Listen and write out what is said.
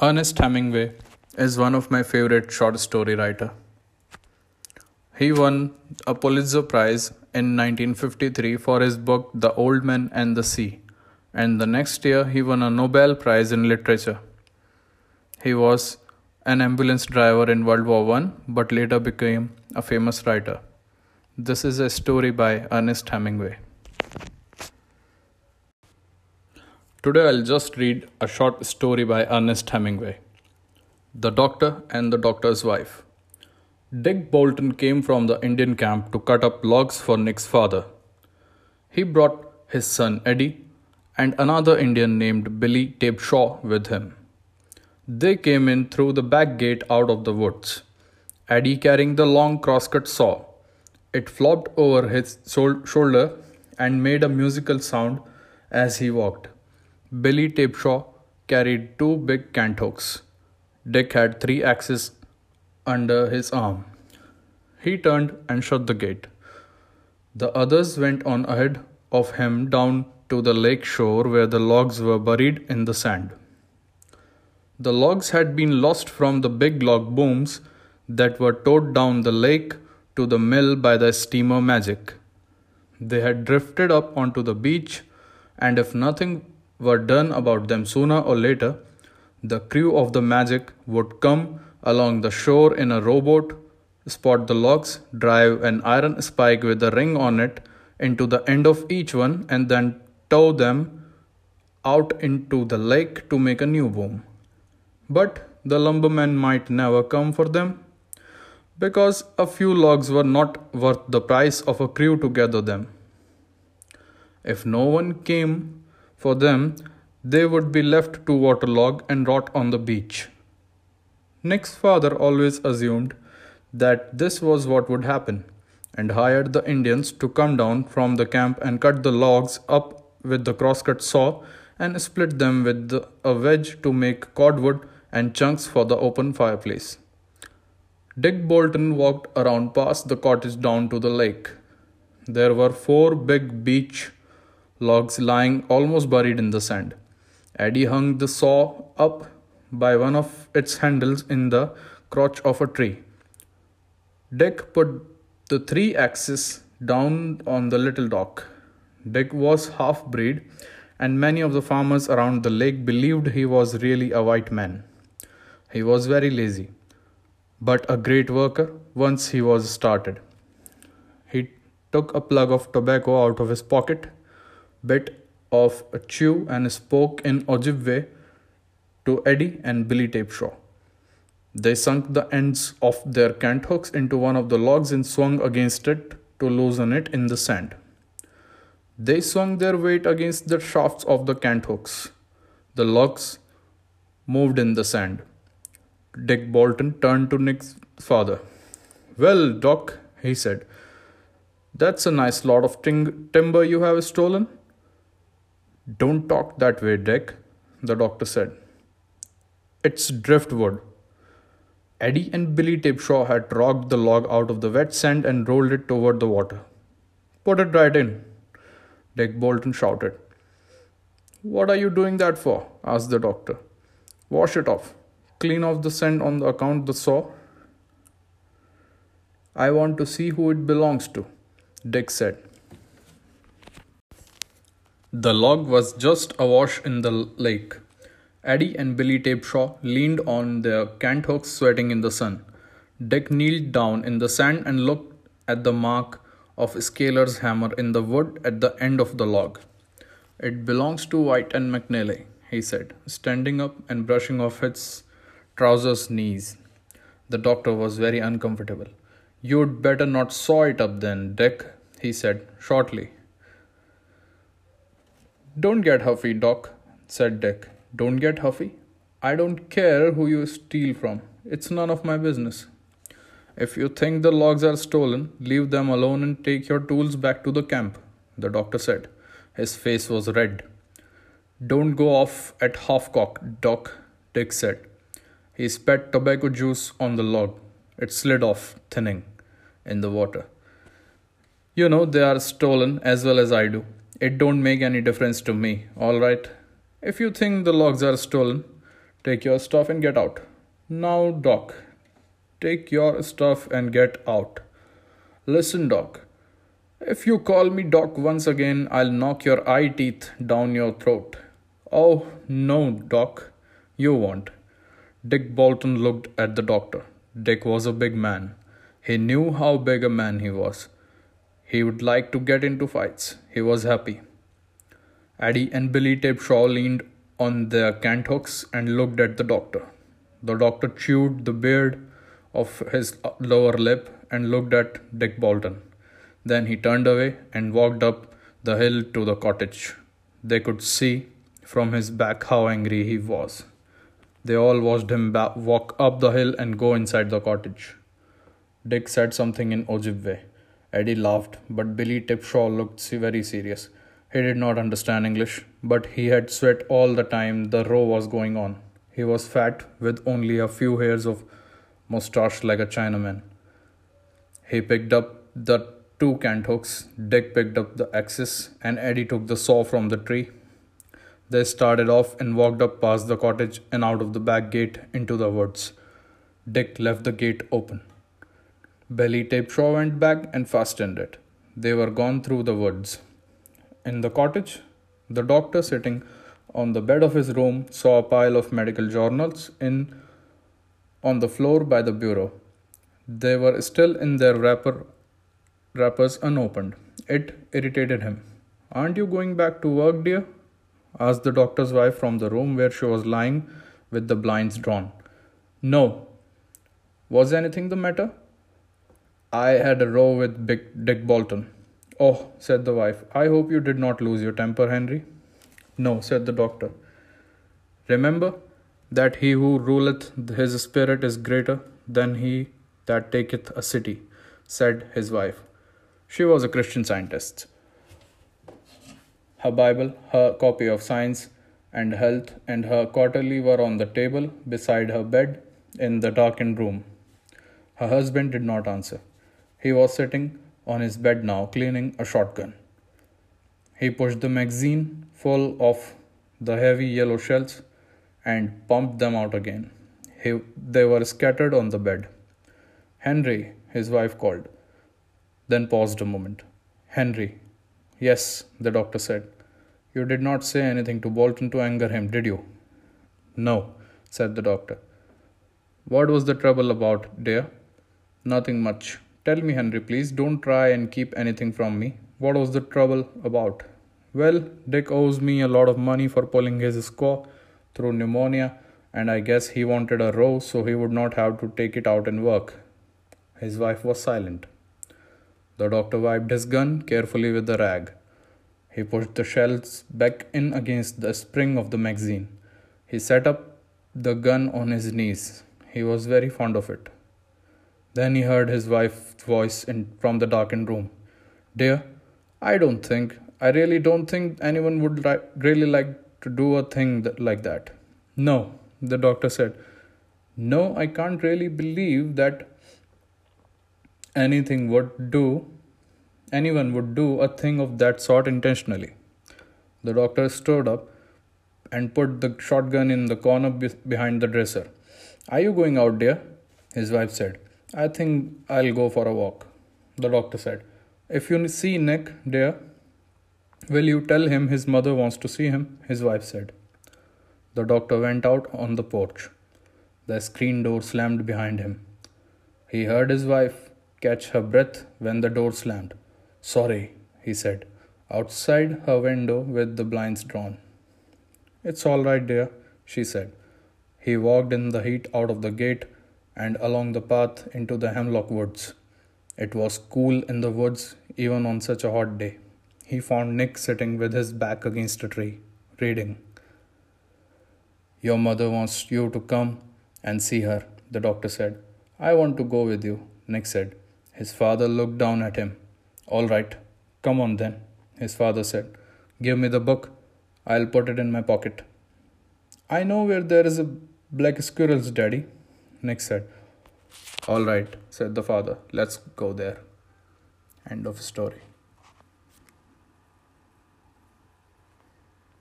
Ernest Hemingway is one of my favorite short story writer. He won a Pulitzer Prize in 1953 for his book The Old Man and the Sea, and the next year he won a Nobel Prize in Literature. He was an ambulance driver in World War I but later became a famous writer. This is a story by Ernest Hemingway. Today I'll just read a short story by Ernest Hemingway The Doctor and the Doctor's Wife. Dick Bolton came from the Indian camp to cut up logs for Nick's father. He brought his son Eddie and another Indian named Billy Tabeshaw with him. They came in through the back gate out of the woods, Eddie carrying the long crosscut saw. It flopped over his shoulder and made a musical sound as he walked. Billy Tabeshaw carried two big cant hooks. Dick had three axes under his arm. He turned and shut the gate. The others went on ahead of him down to the lake shore where the logs were buried in the sand. The logs had been lost from the big log booms that were towed down the lake to the mill by the steamer Magic. They had drifted up onto the beach, and if nothing were done about them sooner or later, the crew of the Magic would come along the shore in a rowboat, spot the logs, drive an iron spike with a ring on it into the end of each one, and then tow them out into the lake to make a new boom. But the lumbermen might never come for them because a few logs were not worth the price of a crew to gather them. If no one came for them, they would be left to waterlog and rot on the beach. Nick's father always assumed that this was what would happen and hired the Indians to come down from the camp and cut the logs up with the crosscut saw and split them with a wedge to make cordwood and chunks for the open fireplace. Dick Bolton walked around past the cottage down to the lake. There were four big beech logs lying almost buried in the sand. Eddie hung the saw up by one of its handles in the crotch of a tree. Dick put the three axes down on the little dock. Dick was half breed, and many of the farmers around the lake believed he was really a white man. He was very lazy, but a great worker once he was started. He took a plug of tobacco out of his pocket bit of a chew and spoke in Ojibwe to Eddie and Billy Tabeshaw. They sunk the ends of their cant hooks into one of the logs and swung against it to loosen it in the sand. They swung their weight against the shafts of the cant hooks. The logs moved in the sand. Dick Bolton turned to Nick's father. Well, Doc, he said, that's a nice lot of ting- timber you have stolen. Don't talk that way, Dick, the doctor said. It's driftwood. Eddie and Billy Tabeshaw had rocked the log out of the wet sand and rolled it toward the water. Put it right in, Dick Bolton shouted. What are you doing that for? asked the doctor. Wash it off. Clean off the sand on the account the saw. I want to see who it belongs to, Dick said. The log was just awash in the lake. Eddie and Billy Tabeshaw leaned on their cant hooks, sweating in the sun. Dick kneeled down in the sand and looked at the mark of Scaler's hammer in the wood at the end of the log. It belongs to White and McNally, he said, standing up and brushing off his trousers' knees. The doctor was very uncomfortable. You'd better not saw it up then, Dick, he said shortly. Don't get huffy, Doc, said Dick. Don't get huffy. I don't care who you steal from. It's none of my business. If you think the logs are stolen, leave them alone and take your tools back to the camp, the doctor said. His face was red. Don't go off at half cock, Doc, Dick said. He spat tobacco juice on the log. It slid off, thinning, in the water. You know they are stolen as well as I do. It don't make any difference to me, all right? If you think the logs are stolen, Take your stuff and get out. Now, Doc, take your stuff and get out. Listen, Doc. If you call me Doc once again, I'll knock your eye teeth down your throat. Oh, no, Doc, you won't. Dick Bolton looked at the doctor. Dick was a big man. He knew how big a man he was. He would like to get into fights. He was happy. Addie and Billy Tabeshaw leaned on their cant hooks and looked at the doctor. The doctor chewed the beard of his lower lip and looked at Dick Bolton. Then he turned away and walked up the hill to the cottage. They could see from his back how angry he was. They all watched him walk up the hill and go inside the cottage. Dick said something in Ojibwe. Eddie laughed, but Billy Tabeshaw looked very serious. He did not understand English, but he had sweat all the time the row was going on. He was fat, with only a few hairs of mustache like a Chinaman. He picked up the two cant hooks, Dick picked up the axes, and Eddie took the saw from the tree. They started off and walked up past the cottage and out of the back gate into the woods. Dick left the gate open. Billy Tabeshaw went back and fastened it. They were gone through the woods. In the cottage, the doctor sitting on the bed of his room saw a pile of medical journals in on the floor by the bureau. They were still in their wrapper wrappers unopened. It irritated him. Aren't you going back to work, dear? asked the doctor's wife from the room where she was lying with the blinds drawn. No. Was anything the matter? I had a row with Big Dick Bolton. Oh, said the wife, I hope you did not lose your temper, Henry. No, said the doctor. Remember that he who ruleth his spirit is greater than he that taketh a city, said his wife. She was a Christian scientist. Her Bible, her copy of Science and Health, and her quarterly were on the table beside her bed in the darkened room. Her husband did not answer. He was sitting on his bed now, cleaning a shotgun. He pushed the magazine full of the heavy yellow shells and pumped them out again. He, they were scattered on the bed. Henry, his wife called, then paused a moment. Henry. Yes, the doctor said. You did not say anything to Bolton to anger him, did you? No, said the doctor. What was the trouble about, dear? Nothing much. Tell me, Henry, please. Don't try and keep anything from me. What was the trouble about? Well, Dick owes me a lot of money for pulling his squaw through pneumonia, and I guess he wanted a row so he would not have to take it out and work. His wife was silent. The doctor wiped his gun carefully with the rag. He pushed the shells back in against the spring of the magazine. He set up the gun on his knees. He was very fond of it. Then he heard his wife's voice in, from the darkened room. Dear, I don't think, I really don't think anyone would li- really like to do a thing like that. No, the doctor said. No, I can't really believe that anything would do, anyone would do a thing of that sort intentionally. The doctor stood up and put the shotgun in the corner be- behind the dresser. Are you going out, dear? His wife said. I think I'll go for a walk, the doctor said. If you see Nick, dear, will you tell him his mother wants to see him? His wife said. The doctor went out on the porch. The screen door slammed behind him. He heard his wife catch her breath when the door slammed. Sorry, he said, outside her window with the blinds drawn. It's all right, dear, she said. He walked in the heat out of the gate and along the path into the hemlock woods. It was cool in the woods even on such a hot day. He found Nick sitting with his back against a tree, reading. Your mother wants you to come and see her, the doctor said. I want to go with you, Nick said. His father looked down at him. All right, come on then, his father said. Give me the book. I'll put it in my pocket. I know where there is a black squirrel's daddy, Nick said. All right, said the father. Let's go there. End of story.